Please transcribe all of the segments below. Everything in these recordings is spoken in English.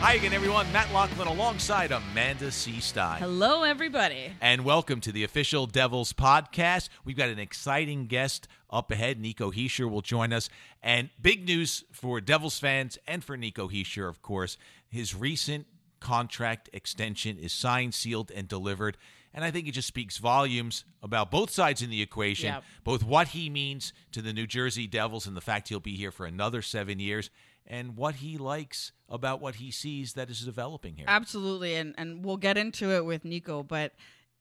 Hi again, everyone. Matt Loughlin alongside Amanda C. Stein. Hello, everybody. And welcome to the official Devils podcast. We've got an exciting guest up ahead. Nico Hischier will join us. And big news for Devils fans and for Nico Hischier, of course. His recent contract extension is signed, sealed, and delivered. And I think it just speaks volumes about both sides in the equation, Yep. both what he means to the New Jersey Devils and the fact he'll be here for another seven years, and what he likes about what he sees that is developing here. Absolutely, and and we'll get into it with Nico, but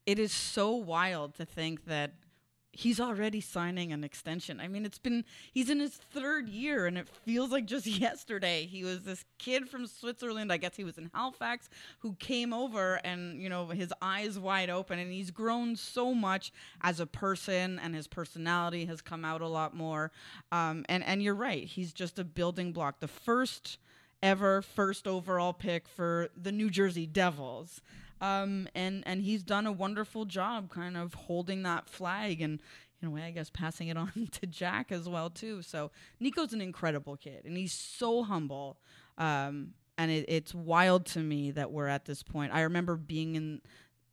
it is so wild to think that he's already signing an extension. I mean, it's been he's in his third year, and it feels like just yesterday he was this kid from Switzerland. I guess he was in Halifax who came over, and you know his eyes wide open, and he's grown so much as a person, and his personality has come out a lot more. Um, and and you're right, he's just a building block. The first ever first overall pick for the New Jersey Devils. Um, and and he's done a wonderful job kind of holding that flag and in a way I guess passing it on to Jack as well too. So Nico's an incredible kid and he's so humble. Um, and it, it's wild to me that we're at this point. I remember being in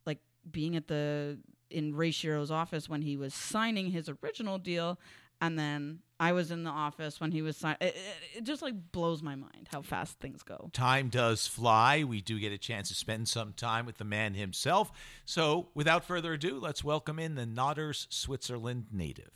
like being at the in Ray Shero's office when he was signing his original deal and then I was in the office when he was signing. It, it, it just like blows my mind how fast things go. time does fly. We do get a chance to spend some time with the man himself. So, without further ado, let's welcome in the Naters Switzerland native.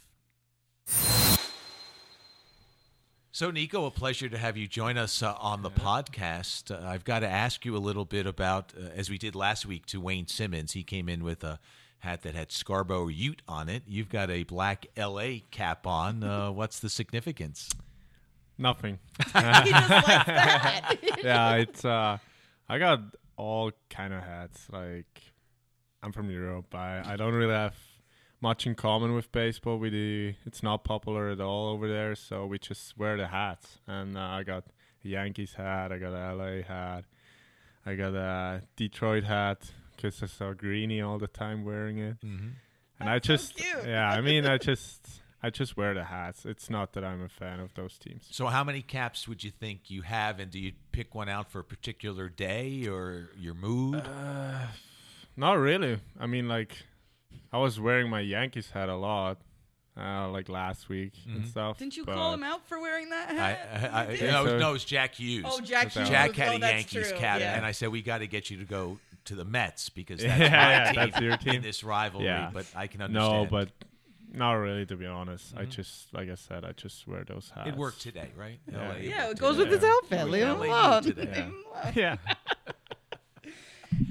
So, Nico, a pleasure to have you join us uh, on the podcast. Uh, I've got to ask you a little bit about, uh, as we did last week to Wayne Simmonds. He came in with a hat that had Scarborough Ute on it. You've got a black LA cap on. Uh, what's the significance? Nothing. he just likes that. yeah, it's uh I got all kind of hats. Like I'm from Europe. I I don't really have much in common with baseball. We do it's not popular at all over there, so we just wear the hats. And uh, I got a Yankees hat, I got a LA hat. I got a Detroit hat cuz I saw Greeny all the time wearing it. Mm-hmm. And I That's so just cute. yeah, I mean I just I just wear the hats. It's not that I'm a fan of those teams. So, how many caps would you think you have, and do you pick one out for a particular day or your mood? Uh, not really. I mean, like, I was wearing my Yankees hat a lot, uh, like last week and Mhm. stuff. Didn't you call him out for wearing that hat? I, I, You did? Yeah, no, so- no, it was Jack Hughes. oh, Jack Hughes. Jack had oh, a that's Yankees true. cap, Yeah. and I said we got to get you to go to the Mets because Yeah, that's my team that's your in this rivalry. Yeah. But I can understand. No, but not really, to be honest. I Mhm. just, like I said, I just wear those hats. it worked today, right? Yeah. LA yeah, worked it goes today. with his Yeah. outfit. With Leave him alone. Leave him alone. Yeah.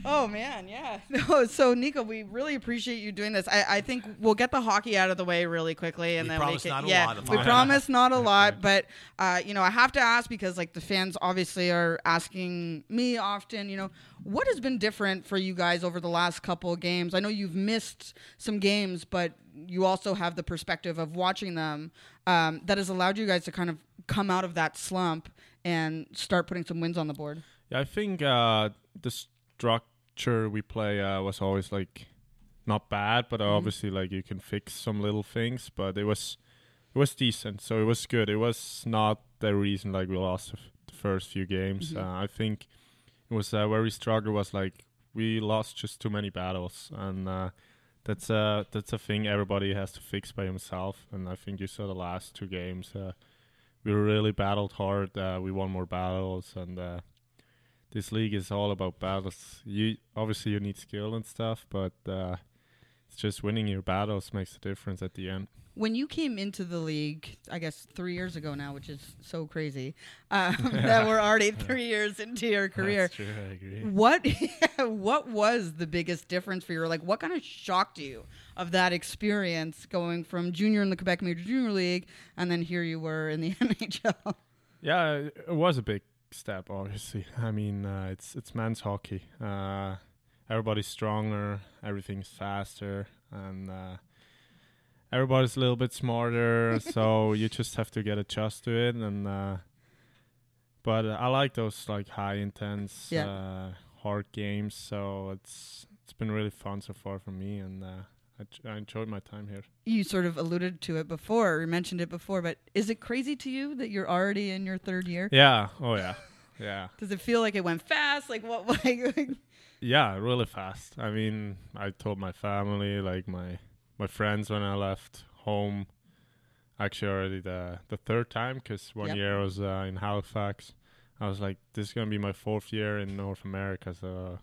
Oh man, yeah. No, so Nico, we really appreciate you doing this. I, I think we'll get the hockey out of the way really quickly, and We then promise we can, not a yeah, lot of we promise not a lot, but uh, you know, I have to ask because like the fans obviously are asking me often. You know, what has been different for you guys over the last couple of games? I know you've missed some games, but you also have the perspective of watching them um, that has allowed you guys to kind of come out of that slump and start putting some wins on the board. Yeah, I think uh, the structure we play uh, was always like not bad, but Mhm. obviously like you can fix some little things. But it was it was decent, so it was good. It was not the reason like we lost the, f- the first few games. Mhm. Uh, I think it was uh, where we struggled was like we lost just too many battles, and uh, that's a that's a thing everybody has to fix by himself. And I think you saw the last two games. Uh, we really battled hard. Uh, we won more battles, and uh, this league is all about battles. You obviously you need skill and stuff, but uh, it's just winning your battles makes a difference at the end. when you came into the league, I guess three years ago now, which is so crazy, um, that we're already three years into your career. That's true. I agree. What what was the biggest difference for you? Like, what kind of shocked you of that experience going from junior in the Quebec Major Junior League, and then here you were in the NHL? Yeah, it it was a big step. Obviously, I mean uh, it's it's men's hockey. Uh, everybody's stronger, everything's faster, and uh, everybody's a little bit smarter. so you just have to get adjusted to it. And uh, but I like those like high intense, Yeah. uh, hard games. So it's it's been really fun so far for me, and uh, I, I enjoyed my time here. You sort of alluded to it before, or mentioned it before, but is it crazy to you that you're already in your third year? Yeah. Oh yeah. Yeah. Does it feel like it went fast? Like what? Like, Yeah, really fast. I mean, I told my family, like my my friends, when I left home. Actually, already the the third time, because one Yep. year I was uh, in Halifax. I was like, this is gonna be my fourth year in North America, so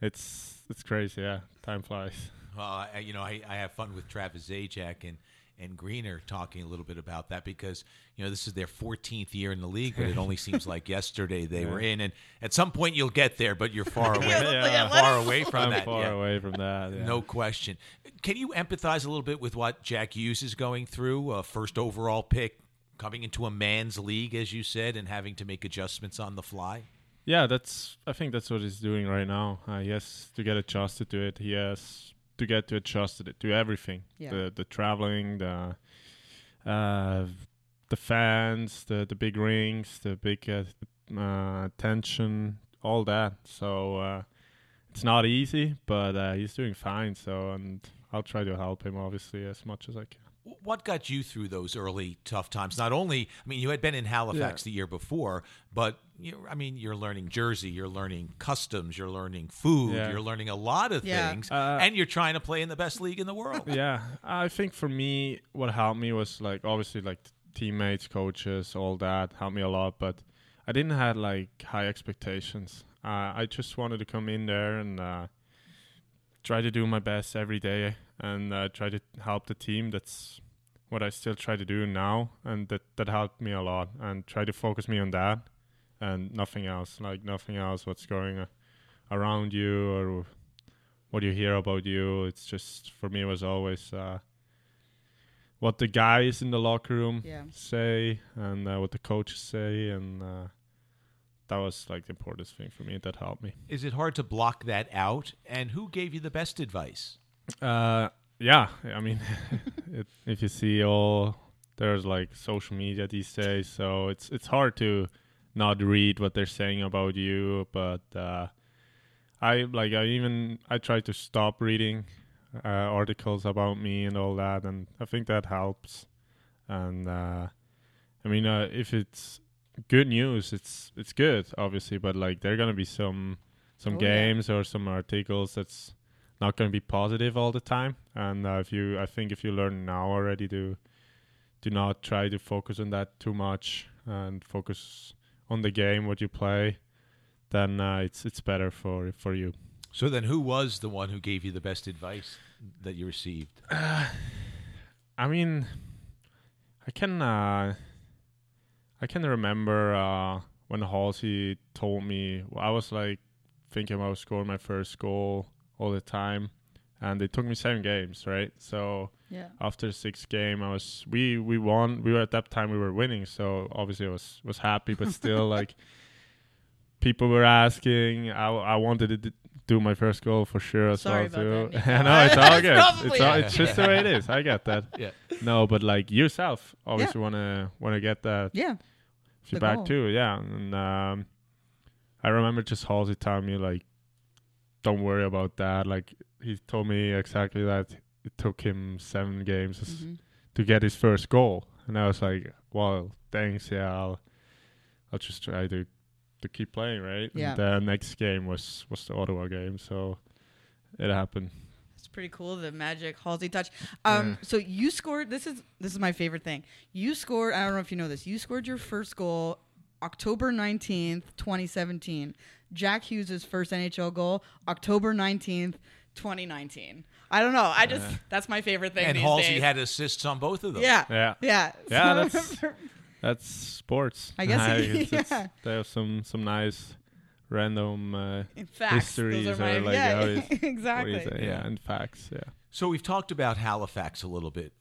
it's it's crazy. Yeah, time flies. Well, I, you know, I, I have fun with Travis Zajac and and Greener talking a little bit about that because you know this is their 14th year in the league, but it only seems like yesterday they Yeah. were in. And at some point you'll get there, but you're far away, Yeah, far away from I'm that. far yeah. away from that. No question. Can you empathize a little bit with what Jack Hughes is going through? A first overall pick, coming into a man's league, as you said, and having to make adjustments on the fly. Yeah, that's. I think that's what he's doing right now. Uh, he has to get adjusted to it. He has to get to adjusted to everything. Yeah. The the traveling, the uh, the fans, the the big rings, the big uh, uh, attention, all that. So uh, it's not easy, but uh, he's doing fine. So and I'll try to help him obviously as much as I can. What got you through those early tough times? Not only, I mean, you had been in Halifax the year before, but you I mean, you're learning Jersey, you're learning customs, you're learning food, Yeah. you're learning a lot of Yeah. things, Uh, and you're trying to play in the best league in the world. yeah i think for me what helped me was like obviously like teammates coaches all that helped me a lot but i didn't have like high expectations uh, i just wanted to come in there and uh, try to do my best every day and uh, try to help the team that's what i still try to do now and that that helped me a lot and try to focus me on that and nothing else like nothing else what's going uh, around you or what you hear about you. It's just for me it was always uh, what the guys in the locker room Yeah. say and uh, what the coaches say, and uh, that was like the important thing for me. That helped me. Is it hard to block that out? And who gave you the best advice? Uh, yeah, I mean, it, if you see all there's like social media these days, so it's it's hard to not read what they're saying about you. But uh, I like I even I try to stop reading uh, articles about me and all that, and I think that helps. And uh, I mean, uh, if it's good news, it's it's good, obviously. But like, there are gonna be some some Oh, yeah. games or some articles that's not going to be positive all the time. And uh, if you, I think, if you learn now already to do not try to focus on that too much and focus on the game what you play, then uh, it's it's better for for you. So then, who was the one who gave you the best advice that you received? I mean, I can uh, I can remember uh, when Halsey told me I was like thinking about scoring my first goal all the time, and it took me seven games, right? So Yeah. after the sixth game, I was we we won. We were at that time we were winning, so obviously I was was happy, but still like people were asking. I I wanted to d- do my first goal for sure as Sorry well about too. that, Nico. I know it's all good. probably It's all, it's just the way it is. I get that. Yeah. No, but like yourself, obviously wanna wanna get that Yeah. The feedback goal. too. Yeah, and um, I remember just Halsey telling me like, don't worry about that. Like he told me exactly that. It took him seven games s- Mhm. to get his first goal, and I was like, well, thanks. Yeah, I'll I'll just try to to keep playing, right? Yeah. And the next game was was the Ottawa game, so it happened. It's pretty cool the magic Halsey touch. Um, Yeah. so you scored. This is this is my favorite thing. You scored. I don't know if you know this. You scored your first goal October nineteenth, twenty seventeen. Jack Hughes' first NHL goal October nineteenth, twenty nineteen. I don't know. I just that's my favorite thing. And these Halsey days. had assists on both of them. yeah, Yeah. yeah, Yeah, So- that's- That's sports. I guess it- it's, it's, yeah. they have some some nice random uh, facts. histories those are my, or like yeah, how is- what do you exactly. Yeah. Yeah, and facts. Yeah. So we've talked about Halifax a little bit.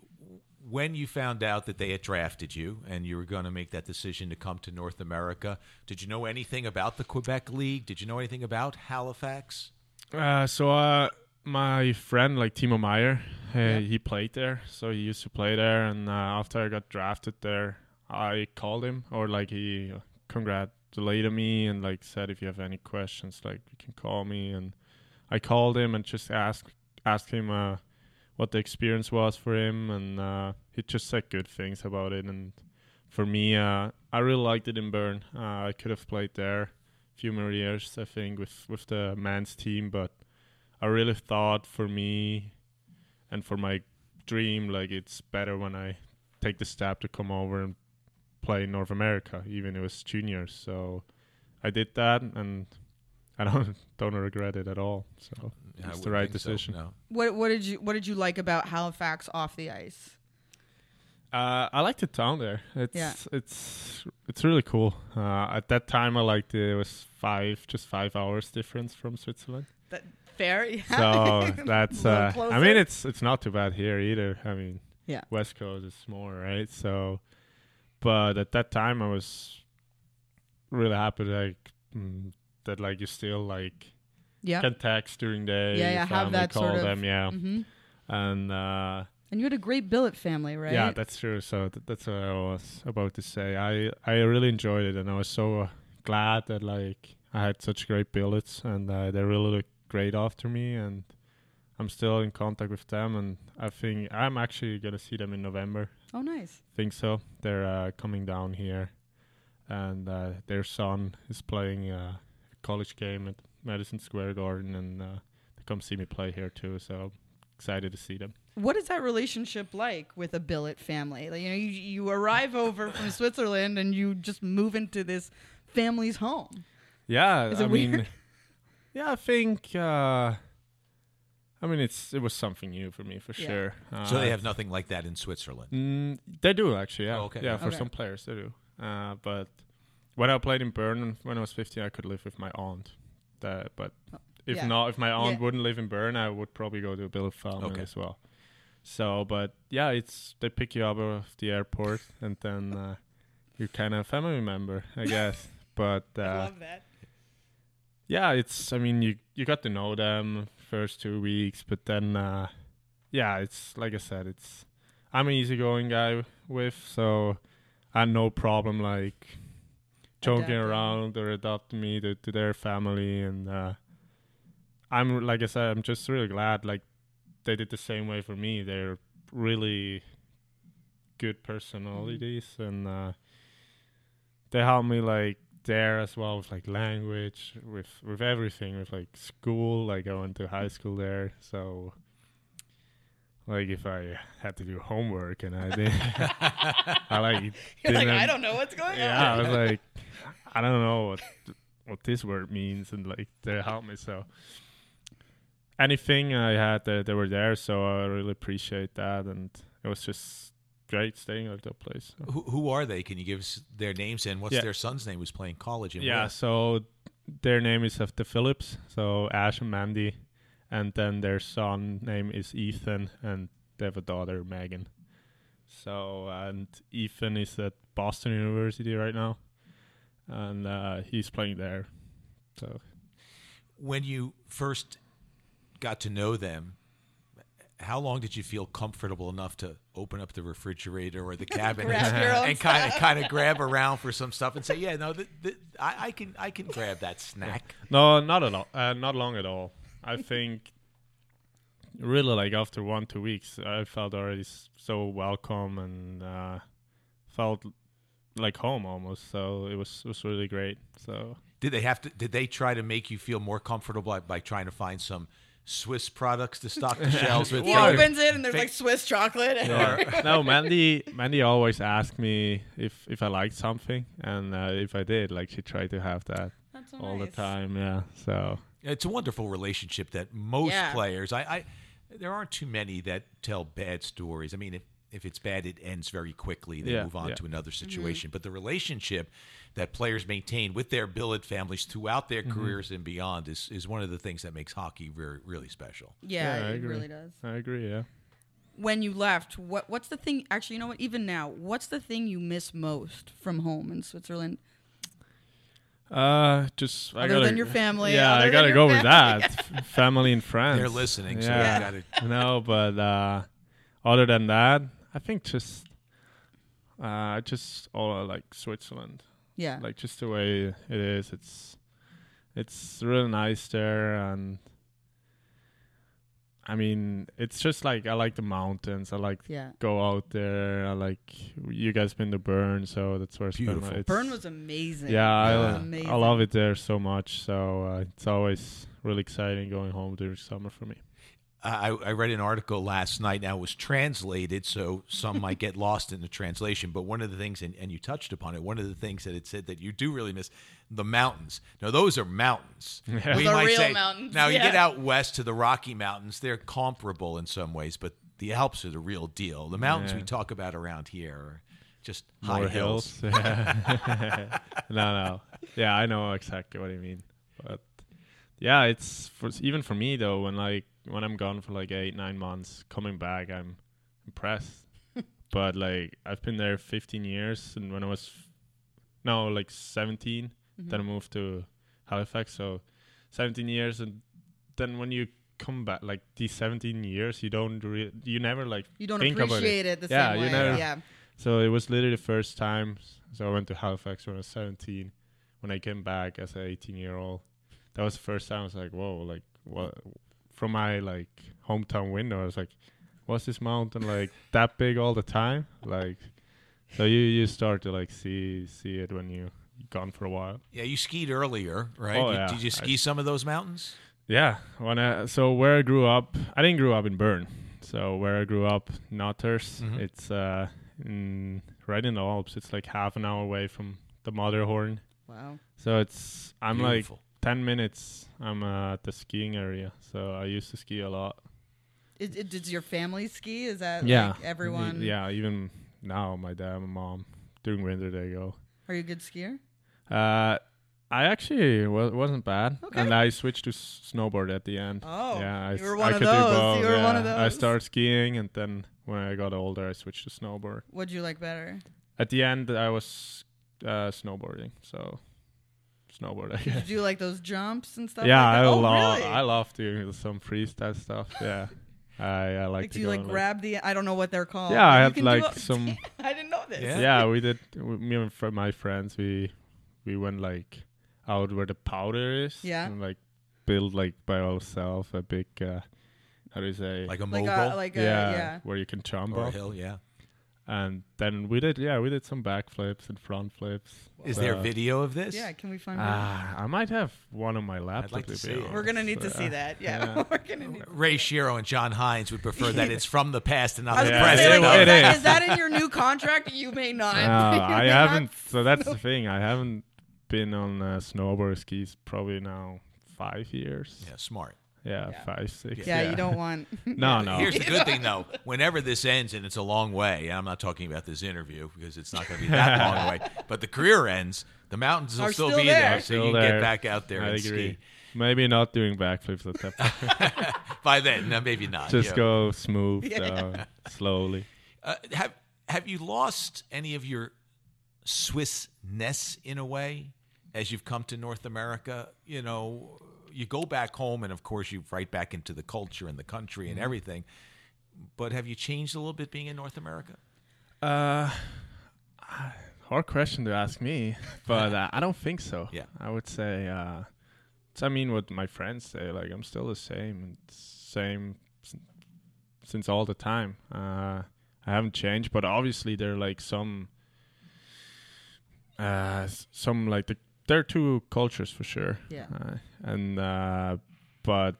When you found out that they had drafted you and you were going to make that decision to come to North America, did you know anything about the Quebec League? Did you know anything about Halifax? Uh, so uh, my friend like Timo Meier, uh, Yeah. he played there, so he used to play there. And uh, after I got drafted there, I called him or like he congratulated me and like said if you have any questions, like you can call me. And I called him and just asked asked him uh, what the experience was for him, and uh, he just said good things about it. And for me, uh, I really liked it in Bern. Uh, I could have played there a few more years, I think, with with the men's team, but I really thought for me and for my dream, like it's better when I take the step to come over and play in North America, even if it was juniors. So I did that, and I don't don't regret it at all. So I it's the right think so, decision. no. What what did you what did you like about Halifax off the ice? Uh, I liked the town there. It's Yeah. it's it's really cool. Uh, at that time, I liked it. It was five, just five hours difference from Switzerland. That fair, yeah. So that's. Uh, I mean, it's it's not too bad here either. I mean, Yeah. West Coast is more right. So, but at that time, I was really happy like mm, that like you still like yeah. can text during the day. Yeah, yeah, have that call sort of- them. Yeah, hmm and. uh And you had a great billet family, right? Yeah, that's true. So th- that's what I was about to say. I I really enjoyed it, and I was so uh, glad that like I had such great billets, and uh, they really looked great after me, and I'm still in contact with them, and I think I'm actually gonna see them in November. oh, nice. think so. They're uh, coming down here, and uh, their son is playing uh, a college game at Madison Square Garden, and uh, they come see me play here too. So excited to see them. What is that relationship like with a billet family? Like, you know, you, you arrive over from Switzerland and you just move into this family's home. Yeah, I it mean, weird? Yeah, I think. Uh, I mean, it's it was something new for me for Yeah. sure. Uh, So they have nothing like that in Switzerland. Mm, they do actually, yeah. Oh, okay. Yeah, for Okay. some players they do. Uh, but when I played in Bern when I was 15, I could live with my aunt. That, but if Yeah. not, if my aunt Yeah. wouldn't live in Bern, I would probably go to a billet family Okay. as well. So, but yeah, it's they pick you up of the airport, and then uh, you're kind of a family member, I guess. but uh, that. Yeah, it's. I mean, you you got to know them first two weeks, but then, uh, yeah, it's like I said, it's. I'm an easygoing guy with, so I had no problem like joking Adapting. around or adopting me to, to their family, and uh, I'm like I said, I'm just really glad like they did the same way for me. They're really good personalities, and uh, they helped me like there as well with like language, with with everything, with like school. Like I went to high mm. school there, so like if I had to do homework and I did, I like You're like, didn't- I don't know what's going on. yeah, I was like, I don't know what what this word means, and like they helped me. So anything I had, they, they were there. So I really appreciate that, and it was just great staying at that place. Who, who are they? Can you give us their names and what's Yeah. their son's name who's playing college? Yeah, where? so their name is the Phillips, so Ash and Mandy, and then their son name is Ethan, and they have a daughter Megan. So and Ethan is at Boston University right now, and uh, he's playing there. So When you first got to know them, how long did you feel comfortable enough to open up the refrigerator or the cabinet Grab and kind of kind of grab around for some stuff and say, "Yeah, no, th- th- I, I can I can grab that snack." no, not at all, uh, not long at all. I think really like after one two weeks, I felt already so welcome and uh, felt like home almost. So it was it was really great. So Did they have to? Did they try to make you feel more comfortable by, by trying to find some Swiss products to stock the shelves with? He Yeah. opens it and there's Think- like Swiss chocolate. Yeah. no, Mandy. Mandy always asked me if if I liked something, and uh, if I did, like she tried to have that so all the time. Yeah. So It's a wonderful relationship that most Yeah. players. I, I there aren't too many that tell bad stories. I mean, if if it's bad, it ends very quickly. They Yeah, move on yeah. to another Mm-hmm. situation. But the relationship that players maintain with their billet families throughout their Mm-hmm. careers and beyond is is one of the things that makes hockey very really special. Yeah, Yeah, it really does. I agree. Yeah. When you left, what what's the thing? Actually, you know what? Even now, what's the thing you miss most from home in Switzerland? Uh, just I Other gotta, than your family, Yeah, I gotta your go with that. Family and friends. They're listening, so Yeah. you got to. no, but uh, other than that, I think just uh, just all like Switzerland. Yeah, like just the way it is it's it's really nice there and I mean, it's just like I like the mountains. I like Yeah. go out there. I like you guys been to Bern, so that's where I spend Beautiful. my. it's- Bern was amazing. Yeah, It was I, amazing. I love it there so much. So uh, it's always really exciting going home during summer for me. I, I read an article last night. Now it was translated, so some might get lost in the translation. But one of the things, and, and you touched upon it, one of the things that it said that you do really miss the mountains. Now those are mountains. Yeah. We Those are might real say mountains, now you get out west to the Rocky Mountains; they're comparable in some ways, but the Alps are the real deal. The mountains we talk about around here are just More high hills. Yeah. no, no. Yeah, I know exactly what you mean. But yeah, it's for even for me though. When like when I'm gone for like eight nine months, coming back, I'm impressed. but like I've been there 15 years, and when I was no like 17, Mm-hmm. then I moved to Halifax. So 17 years, and then when you come back, like these 17 years, you don't re- you never like You don't think about it. appreciate it. the Yeah, same you way. never- Yeah. So it was literally the first time. So I went to Halifax when I was 17. When I came back as an 18 year old, that was the first time I was like, whoa, like what? From my like hometown window, I was like, was this mountain like that big all the time? Like, so you you start to like see see it when you gone for a while. Yeah, you skied earlier, right? Oh, You- yeah. Did you ski some of those mountains? Yeah, when I so where I grew up, I didn't grow up in Bern. So where I grew up, Naters, Mhm. it's uh in, right in the Alps. It's like half an hour away from the Matterhorn. Wow. So it's I'm like Beautiful. ten minutes. I'm uh, at the skiing area, so I used to ski a lot. Is, it, does your family ski? Is that yeah, like everyone? Y- Yeah, even now, my dad, my mom, during winter they go. Are you a good skier? Uh, I actually wa- wasn't bad, Okay. and I switched to s- snowboard at the end. Oh, yeah, I, you were one I of could those. do both. You were one of yeah. I those. started skiing, and then when I got older, I switched to snowboard. What'd you like better? At the end, I was uh, snowboarding, so snowboard. I guess. Did you like those jumps and stuff? yeah, like I oh, love really? I love doing some freestyle stuff. Yeah, I, I like like, to do you go like and, grab the? I don't know what they're called. Yeah, I You had, like, a- some- I didn't know this. Yeah. yeah, we did. w- Me and fr- my friends, we we went like out where the powder is. Yeah. And like build like by ourselves a big. Uh, how do you say? Like a Like mogul a, like a, yeah, yeah. where you can jump or a hill? Yeah. And then we did. Yeah, we did some backflips and front flips. Is there So- video of this? Yeah, can we find? it? Ah, I might have one on my laptop. like to be see it. We're gonna need to Uh, see that. Yeah, yeah. we're gonna need. Ray Shero and John Hynes would prefer that it's from the past and not the present. say, like, it is, that, is. is that in your new contract? You may not. No, You I may not haven't. So that's the thing. I haven't been on uh, snowboard skis probably now five years. Yeah, smart. Yeah, Yeah. five, six. Yeah, you don't want. No, no. Here's the good thing, though. Whenever this ends, and it's a long way, and I'm not talking about this interview because it's not going to be that long way, but the career ends, the mountains will Are still, still be there, there. so Still you can there. get back out there I and agree. ski. Maybe not doing backflips at that point. By then, no, maybe not. Just yeah. go smooth, Yeah. down, slowly. Uh, have Have you lost any of your Swissness in a way as you've come to North America? You know, you go back home, and of course, you right back into the culture and the country and everything. But have you changed a little bit being in North America? Uh, hard question to ask me, but uh, I don't think so. Yeah. I would say. Uh, I mean, what my friends say, like I'm still the same same s- since all the time. Uh, I haven't changed, but obviously there are like some, uh, some like the there are two cultures for sure. Yeah. Uh, and uh, but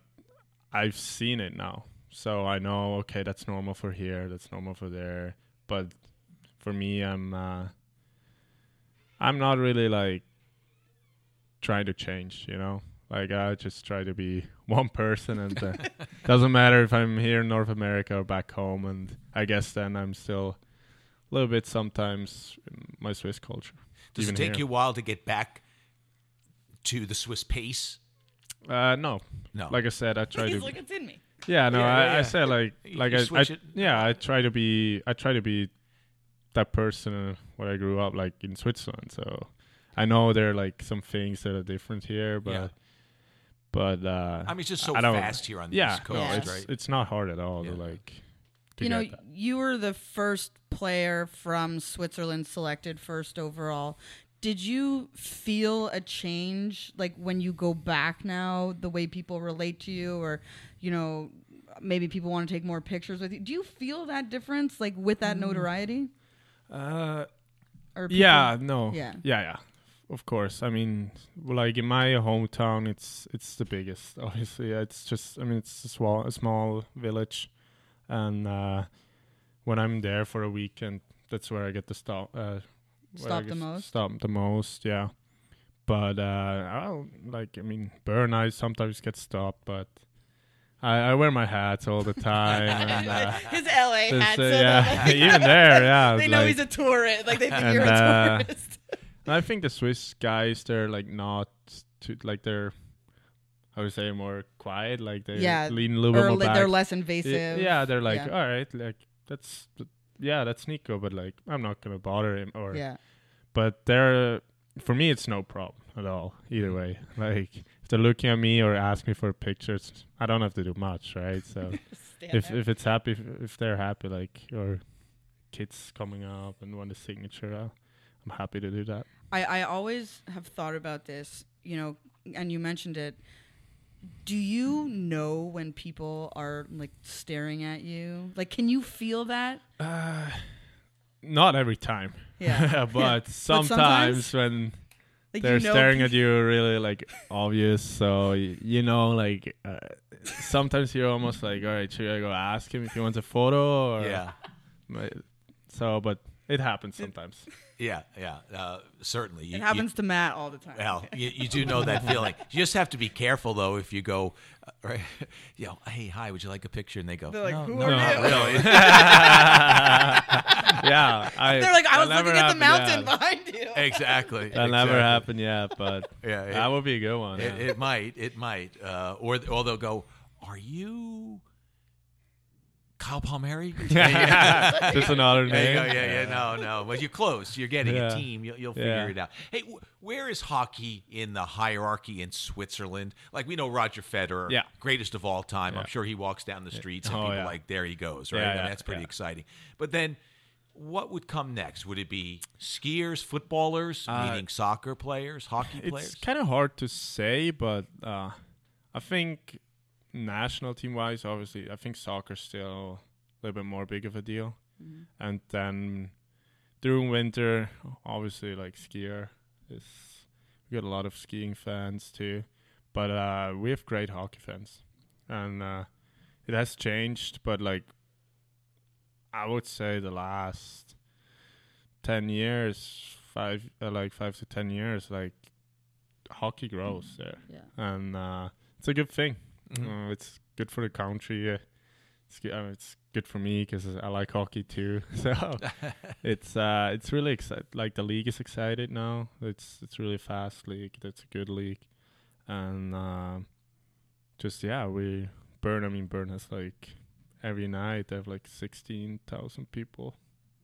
I've seen it now, so I know okay that's normal for here, that's normal for there. But for me, I'm uh, I'm not really like trying to change, you know. Like I just try to be one person, and uh, doesn't matter if I'm here in North America or back home. And I guess then I'm still a little bit sometimes in my Swiss culture. Does it take here. you a while to get back to the Swiss pace? Uh, no, No. like I said, I try He's to. like, it's in me. Yeah, no, Yeah, I, yeah, I yeah. say like You- like you I, I it. yeah, I try to be I try to be that person uh, where I grew up like in Switzerland. So I know there are like some things that are different here, but Yeah. but uh, I mean, it's just so I don't- fast here on the yeah, East Coast, no, it's right? it's not hard at all Yeah. to like. To You know, get that. you were the first player from Switzerland selected first overall. Did you feel a change, like when you go back now, the way people relate to you, or you know, maybe people want to take more pictures with you. Do you feel that difference, like with that notoriety? Uh, Or people- yeah, no, Yeah. yeah, yeah. Of course. I mean, like in my hometown, it's it's the biggest. Obviously, it's just. I mean, it's a small a small village, and uh, when I'm there for a weekend, that's where I get to stop. Uh, Stop the most? Stop the most. Yeah. But uh, I'll like. I mean, Bern I sometimes get stopped, but. I, I wear my hats all the time. and, uh, His LA This, hat. uh, so yeah, like, even there, yeah. they know like- he's a tourist. Like they think And, you're a uh, tourist. I think the Swiss guys, they're like not too, like they're, how would you say, more quiet. Like they yeah, lean a little bit more li- back. They're less Y- invasive. yeah, they're like, Yeah. all right, like that's, yeah, that's Nico, but like I'm not gonna bother him. Or, yeah. but they're, for me, it's no problem at all. Either way, like if they're looking at me or ask me for pictures, I don't have to do much, right? So if there. if it's happy, if, if they're happy, like or kids coming up and want a signature, uh, I'm happy to do that. I, I always have thought about this, you know, and you mentioned it. Do you know when people are like staring at you? Like, can you feel that? Uh, not every time. Yeah. but sometimes? sometimes when Like they're you know staring pe- at you really like obvious so y- you know like uh, sometimes you're almost like all right should i go ask him if he wants a photo or Yeah. My- so but it happens sometimes Yeah, yeah, uh, certainly. You- It you- happens to Matt all the time. Well, you, you do know that feeling. You just have to be careful, though, if you go, uh, right, you know, hey, hi, would you like a picture? And they go, They're like, no, "Who no, are not you?" really. yeah I, They're like, I was looking at the mountain yet. behind you. exactly. that never happened yet but Yeah, it- that would be a good one It, yeah. it might. It might. Uh, or, or they'll go, are you Kyle Palmieri? just another name go. Yeah, yeah. No, no. But you're close. You're getting Yeah. a team. You'll, you'll figure Yeah. it out. Hey, wh- where is hockey in the hierarchy in Switzerland? Like we know Roger Federer, Yeah. greatest of all time. I'm sure he walks down the streets and Oh, people yeah. like, there he goes, right? Yeah, And yeah, that's pretty yeah. exciting. But then. What would come next? Would it be skiers, footballers, Uh, meaning soccer players, hockey it's players? It's kind of hard to say, but uh, I think national team wise, obviously, I think soccer's still a little bit more big of a deal. Mhm. And then during winter, obviously, like skier is we got a lot of skiing fans too, but uh, we have great hockey fans, and uh, it has changed. But like, I would say the last ten years, five uh, like five to ten years, like hockey grows there, Yeah. and uh, it's a good thing. Mhm. Uh, it's good for the country. Uh, it's good, uh, it's good for me because I like hockey too. So it's uh it's really excited. Like the league is excited now. It's it's really fast league. That's a good league, and um just yeah, we Bern. I mean Bern has like every night they have like sixteen thousand people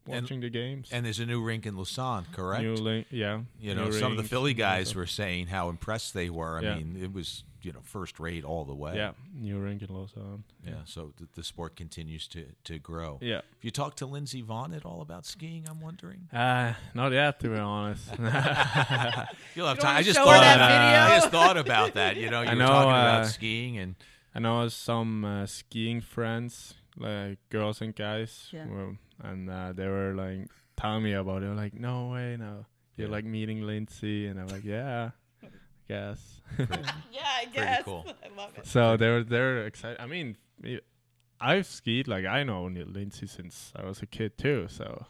And- watching the games. and there's a new rink in Lausanne, correct? New link, yeah. You new know, some of the Philly guys stuff. were saying how impressed they were. I Yeah. mean, it was you know first rate all the way. Yeah, new rink in Lausanne. yeah. So the, the sport continues to to grow. Yeah. Have you talked to Lindsey Vonn at all about skiing? I'm wondering. Uh, not yet, to be honest. You'll have You time. I just thought. that video? I just thought about that. You know, you I were know, talking about uh, skiing and I know some uh, skiing friends, like girls and guys, Yeah. were- and uh, they were like telling me about it. They were like, "No way, no, you're Yeah. like meeting Lindsey," and I'm like, "Yeah, I guess." Yeah, I Pretty guess. cool. I love it. so they were they're excited. I mean, I've skied like I know Lindsey since I was a kid too. So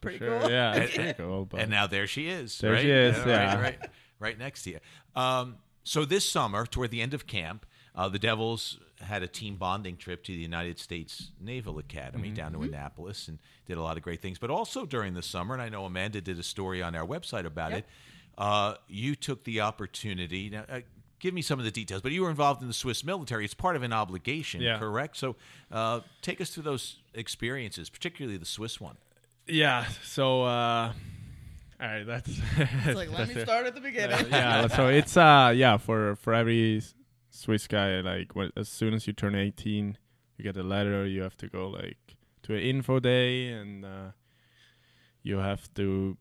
Pretty sure, cool. Yeah, it's And- pretty cool. But and now there she is. There right? she is, right, yeah. right, right next to you. Um, so this summer, toward the end of camp, uh, the Devils had a team bonding trip to the United States Naval Academy down to Annapolis and did a lot of great things. But also during the summer, and I know Amanda did a story on our website about Yep. it. Uh, you took the opportunity. Now, uh, give me some of the details. But you were involved in the Swiss military. It's part of an obligation, Yeah. correct? So uh, take us through those experiences, particularly the Swiss one. yeah, so uh, all right, that's It's like, let me start at the beginning. yeah, so it's uh yeah for for every S- Swiss guy like when, as soon as you turn 18 you get a letter you have to go like to an info day and uh you have to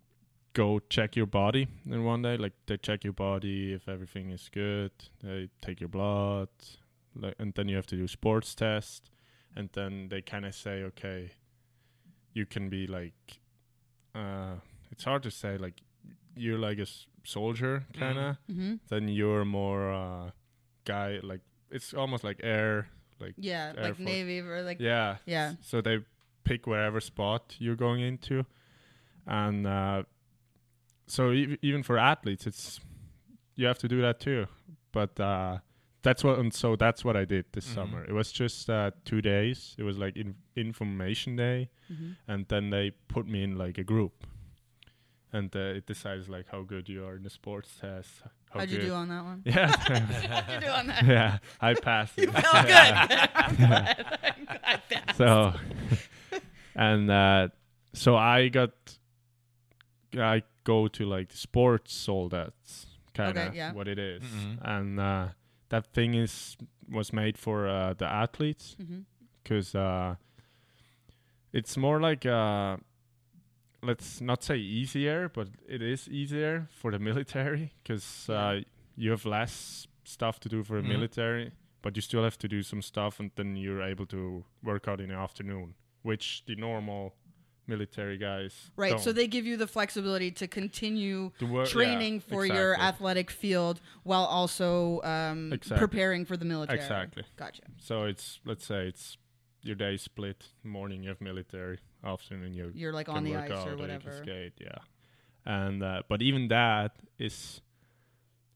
go check your body in one day. Like they check your body if everything is good they take your blood like, and then you have to do sports test, and then they kind of say, okay, you can be like, uh, it's hard to say, like you're like a s- soldier kind of, Mm-hmm. then you're more uh, guy like it's almost like air, like Yeah, Air like Force. Navy or like yeah, Yeah. So they pick wherever spot you're going into, and uh, so ev- even for athletes, it's you have to do that too. But uh, that's what, and so that's what I did this Mhm. summer. It was just uh, two days. It was like in- information day, Mhm. and then they put me in like a group, and uh, it decides like how good you are in the sports test. How How'd good. you do on that one? Yeah. How'd you do on that? yeah, I passed You felt good. I'm glad. I'm glad that. so and uh so i got i go to like the sports sold that's kind of Okay, yeah. what it is. Mhm. and uh that thing is was made for uh the athletes Mm-hmm. because uh it's more like uh let's not say easier but it is easier for the military because uh you have less stuff to do for the Mhm. military but you still have to do some stuff and then you're able to work out in the afternoon which the normal military guys Right. So don't. they give you the flexibility to continue work- yeah, training for your athletic field while also um, Exactly. preparing for the military. Exactly. Gotcha. so it's let's say it's your day split morning you have military afternoon you You're like on the ice or whatever. skate, yeah. And uh, but even that is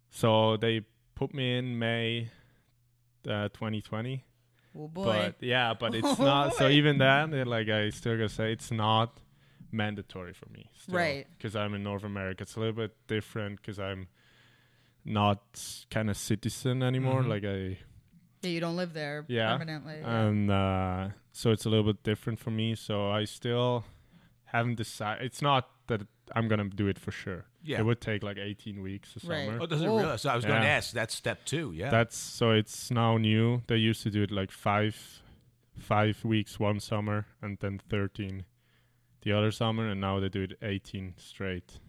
so they put me in May uh, 2020. Oh boy. But yeah, but it's Oh, not. So even then, like I still gotta say it's not mandatory for me. Still, Right. Because I'm in North America, it's a little bit different because I'm not kind of citizen anymore. Mhm. Like I yeah, you don't live there Yeah. permanently. yeah. and uh, so it's a little bit different for me. So I still haven't decided. It's not that I'm gonna do it for sure. Yeah. It would take like 18 weeks a Right. summer. Oh, does it Oh. really? So I was going to ask. That's step two. Yeah. That's so it's now new. They used to do it like five, five weeks one summer and then 13 the other summer, and now they do it 18 straight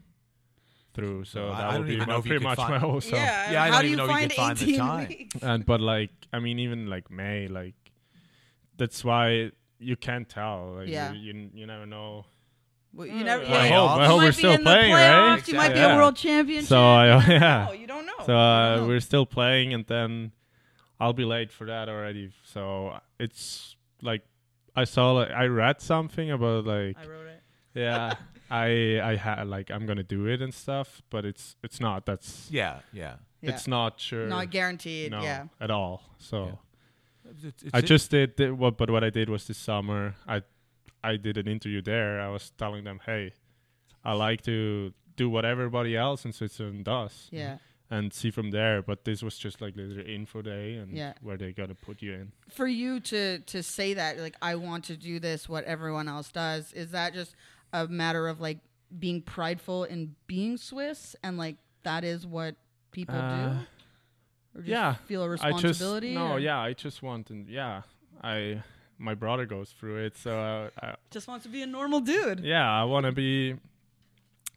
through. So I- I that don't would be my, pretty much find- my whole summer. yeah. Yeah, I how don't do even you know if you find could find the 18 time. weeks? And but like I mean, even like May, like that's why you can't tell. Like, Yeah. You, you you never know. Well, you never. Well, I yeah, hope- you I hope might we're be still in the playing, right? playoffs, You might be Yeah. a world champion. So I- You don't yeah. know, You don't know. So uh, don't know. we're still playing, and then I'll be late for that already. So it's like I saw, like I read something about like I wrote it. yeah, I I had like I'm gonna do it and stuff, but it's it's not. That's yeah. Yeah. Yeah. it's not sure. Not guaranteed. no, Yeah. at all. So. Yeah. It's- it's I in- just did the, what, but what I did was this summer. I I did an interview there. I was telling them, hey, I like to do what everybody else in Switzerland does, Yeah. Mm-hmm. and see from there. But this was just like the info day, and Yeah. where they gotta put you in. For you to to say that, like, I want to do this, what everyone else does, is that just a matter of like being prideful in being Swiss, and like that is what people Uh, do, or just yeah, feel a I just responsibility. no, or yeah, I just want and yeah, I my brother goes through it, so uh, I, just wants to be a normal dude. yeah, I want to be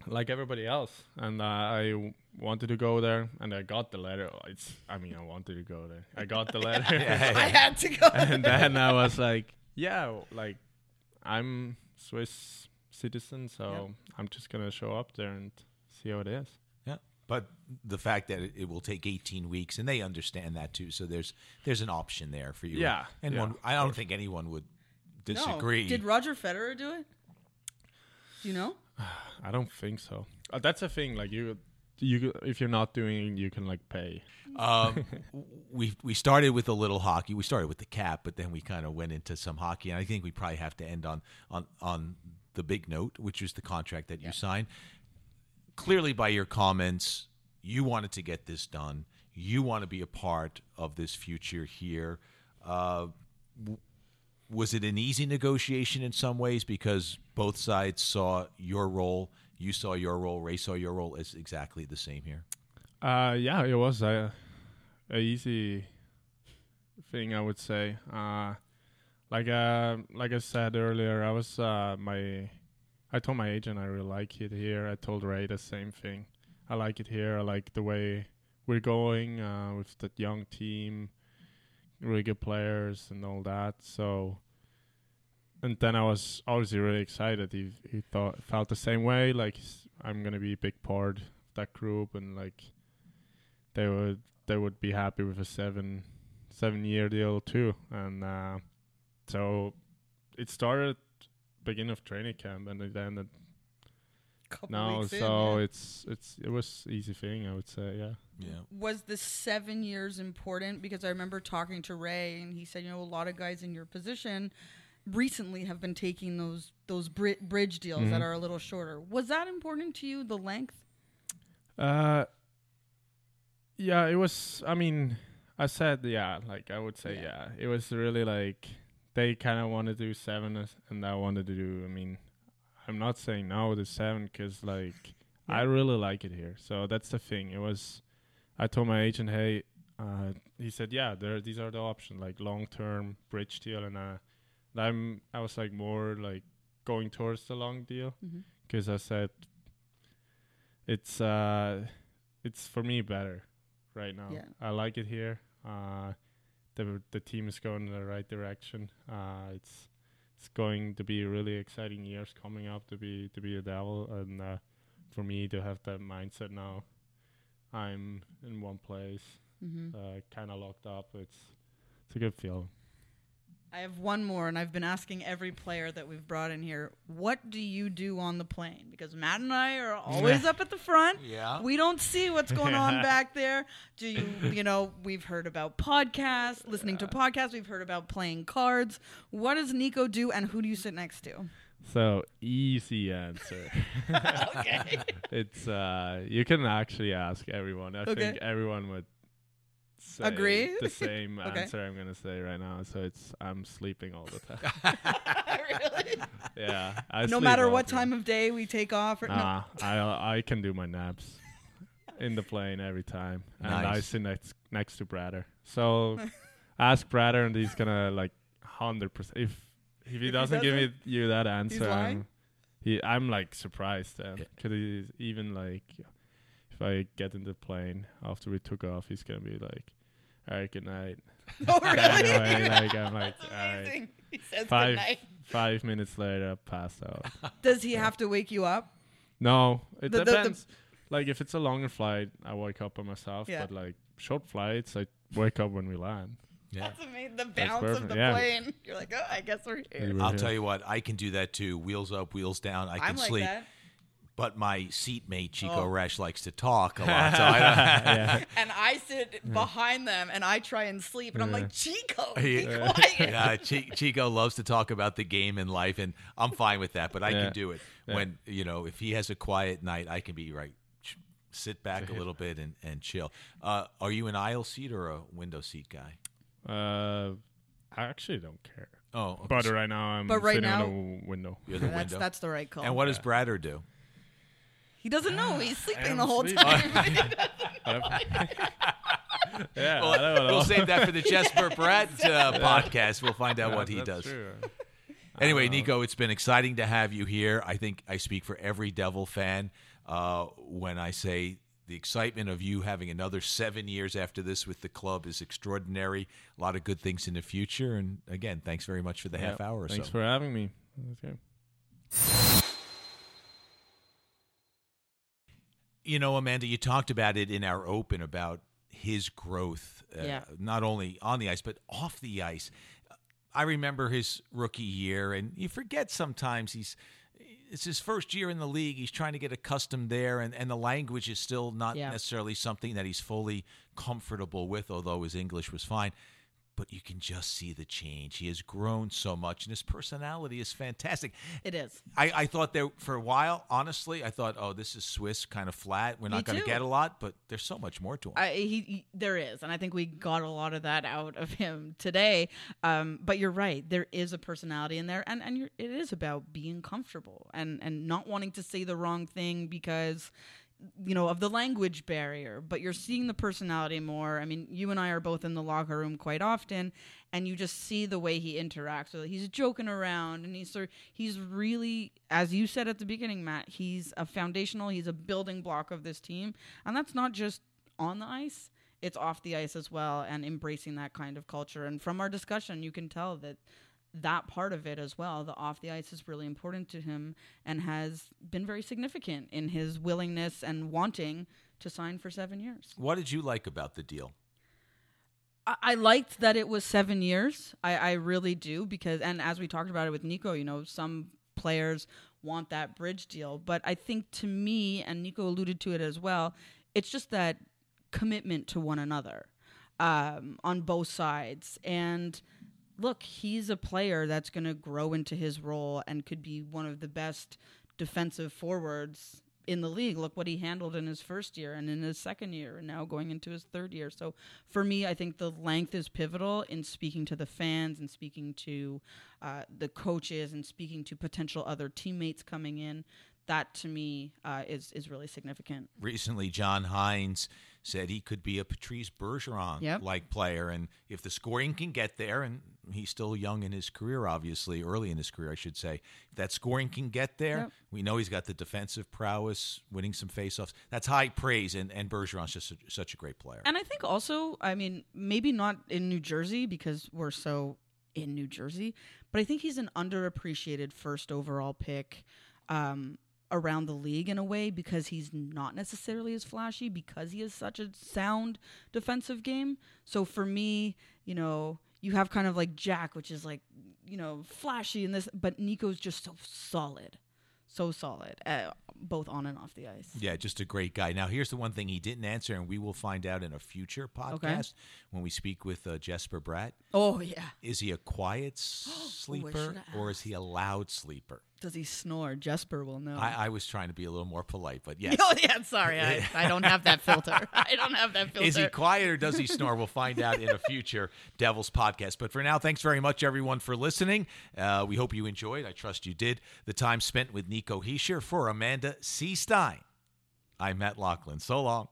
like everybody else, and uh, I w- wanted to go there, and I got the letter. It's, I mean, I wanted to go there. I got the letter, Yeah. I had to go. and then I was like, yeah, like I'm Swiss citizen, so I'm just gonna show up there and see how it is. Yeah. But the fact that it, it will take 18 weeks, and they understand that too. So there's there's an option there for you. Yeah, And yeah, one, I don't think anyone would No. disagree. Did Roger Federer do it? Do you know? I don't think so. Uh, that's a thing. Like you, you if you're not doing, you can like pay. Um, we we started with a little hockey. We started with the cap, but then we kind of went into some hockey, and I think we probably have to end on on on the big note, which is the contract that you signed. Clearly, by your comments, you wanted to get this done. You want to be a part of this future here. Uh, w- was it an easy negotiation in some ways because both sides saw your role, you saw your role, Ray saw your role as exactly the same here? Uh, yeah, it was a, a easy thing, I would say. Uh, like uh, like I said earlier, I was uh, my, I told my agent I really like it here. I told Ray the same thing. I like it here. I like the way we're going uh, with that young team. really good players and all that. So, and then I was obviously really excited. He he thought felt the same way. Like I'm gonna be a big part of that group, and like they would they would be happy with a seven seven year deal too. And uh, so it started beginning of training camp, and it ended Couple now. weeks in, So yeah. it's it's it was easy thing I would say. Yeah. Yeah. was the seven years important? Because I remember talking to Ray, and he said, you know, a lot of guys in your position recently have been taking those those bri- bridge deals that Mhm. are a little shorter. Was that important to you? The length? Uh, yeah, it was. I mean, I said yeah. Like I would say Yeah. yeah. It was really like they kind of wanted to do seven, and I wanted to do. I mean, I'm not saying no to seven because like I really like it here. So that's the thing. It was. I told my agent, hey. Uh, he said, yeah, there. These are the options, like long term bridge deal, and uh, I'm. I was like more like going towards the long deal Mm-hmm. because I said it's uh it's for me better right now. Yeah. I like it here. Uh the the team is going in the right direction. Uh it's it's going to be really exciting years coming up to be to be a devil and uh for me to have that mindset now. I'm in one place, Mm-hmm. uh kind of locked up. It's it's a good feeling. I have one more, and I've been asking every player that we've brought in here, what do you do on the plane? Because Matt and I are always up at the front. Yeah. We don't see what's going on back there. Do you, you know, we've heard about podcasts, listening to podcasts, we've heard about playing cards. What does Nico do, and who do you sit next to? So easy answer. Okay. it's uh you can actually ask everyone. I Okay. think everyone would say Agree? the same Okay. answer I'm gonna say right now. So it's I'm sleeping all the time. really? yeah. I No matter what time of day we take off. Or, no. Nah, I I can do my naps in the plane every time, and I sit next next to Brader. So ask Brader, and he's gonna like hundred percent. If if he he doesn't give me doesn't, you that answer? I'm, he I'm like surprised. Then Yeah. could he even like if I get in the plane after we took off, he's gonna be like, "All right, good night." Oh, really? Anyway, like, I'm like, That's all right. He says Five goodnight. five minutes later, I passed out. Does he have to wake you up? No, it The- the- the- depends. like if it's a longer flight, I wake up by myself. Yeah. But like short flights, I wake up when we land. Yeah. That's amazing. The bounce of the Yeah. plane. You're like, oh, I guess we're here. I'll here. tell you what, I can do that too. Wheels up, wheels down. I can I'm like sleep. that. But my seatmate Chico Oh. Resch likes to talk a lot, so I yeah. And I sit behind them and I try and sleep. And I'm like, Chico, be Yeah. quiet. yeah, Chi- Chico loves to talk about the game and life, and I'm fine with that. But I Yeah. can do it Yeah. when you know if he has a quiet night, I can be right, sit back a little bit and and chill. Uh, are you an aisle seat or a window seat guy? Uh, I actually don't care. Oh, okay. But right now I'm But right sitting now- on the window. you're the That's, window. that's the right call. and what does Brader do? He doesn't know. He's sleeping the whole sleeping. time. yeah, Well, I don't know. we'll save that for the Jesper Bratt uh, podcast. We'll find out Yeah, what he that's does. true. Anyway, Nico, it's been exciting to have you here. I think I speak for every Devil fan uh, when I say the excitement of you having another seven years after this with the club is extraordinary. A lot of good things in the future. And again, thanks very much for the half hour or Thanks so. for having me. Okay. You know, Amanda, you talked about it in our open about his growth, uh, Yeah. not only on the ice, but off the ice. I remember his rookie year, and you forget sometimes he's. It's his first year in the league. He's trying to get accustomed there, and, and the language is still not Yeah. necessarily something that he's fully comfortable with, although his English was fine. But you can just see the change. He has grown so much, and his personality is fantastic. It is. I, I thought there for a while, honestly, I thought, oh, this is Swiss kind of flat. We're not going to get a lot, but there's so much more to him. I, he, he there is, and I think we got a lot of that out of him today. Um, but you're right, there is a personality in there, and and you're, it is about being comfortable and and not wanting to say the wrong thing because you know of the language barrier. But you're seeing the personality more. I mean, you and I are both in the locker room quite often, and you just see the way he interacts. So he's joking around, and he's sort he's really, as you said at the beginning, Matt. He's a foundational. He's a building block of this team, and that's not just on the ice. it's off the ice as well and embracing that kind of culture. And from our discussion, you can tell that that part of it as well, the off the ice is really important to him and has been very significant in his willingness and wanting to sign for seven years. What did you like about the deal? I, I liked that it was seven years. I, I really do because, and as we talked about it with Nico, you know, some players want that bridge deal. But I think to me, and Nico alluded to it as well, it's just that commitment to one another um, on both sides. And look, he's a player that's going to grow into his role and could be one of the best defensive forwards in the league. Look what he handled in his first year and in his second year, and now going into his third year. So for me, I think the length is pivotal in speaking to the fans and speaking to uh, the coaches and speaking to potential other teammates coming in. That to me uh, is is really significant. Recently, John Hynes said he could be a Patrice Bergeron Yep. like player, and if the scoring can get there, and he's still young in his career, obviously early in his career, I should say. If that scoring can get there, Yep. we know he's got the defensive prowess, winning some faceoffs. That's high praise, and and Bergeron's just a, such a great player. And I think also, I mean, maybe not in New Jersey because we're so in New Jersey, but I think he's an underappreciated first overall pick um, around the league in a way because he's not necessarily as flashy because he has such a sound defensive game. So for me, you know, you have kind of like Jack, which is like, you know, flashy in this, but Nico's just so solid. So solid, uh, both on and off the ice. Yeah, just a great guy. Now, here's the one thing he didn't answer, and we will find out in a future podcast when we speak with uh, Jesper Bratt. Oh, yeah. Is he a quiet sleeper or is he a loud sleeper? Does he snore? Jesper will know. I, I was trying to be a little more polite, but yes. Oh yeah, I'm sorry, I, I don't have that filter. I don't have that filter. Is he quiet or does he snore? We'll find out in a future Devils podcast. But for now, thanks very much, everyone, for listening. Uh, we hope you enjoyed. I trust you did. The time spent with Nico Hischier for Amanda C. Stein. I'm Matt Loughlin. So long.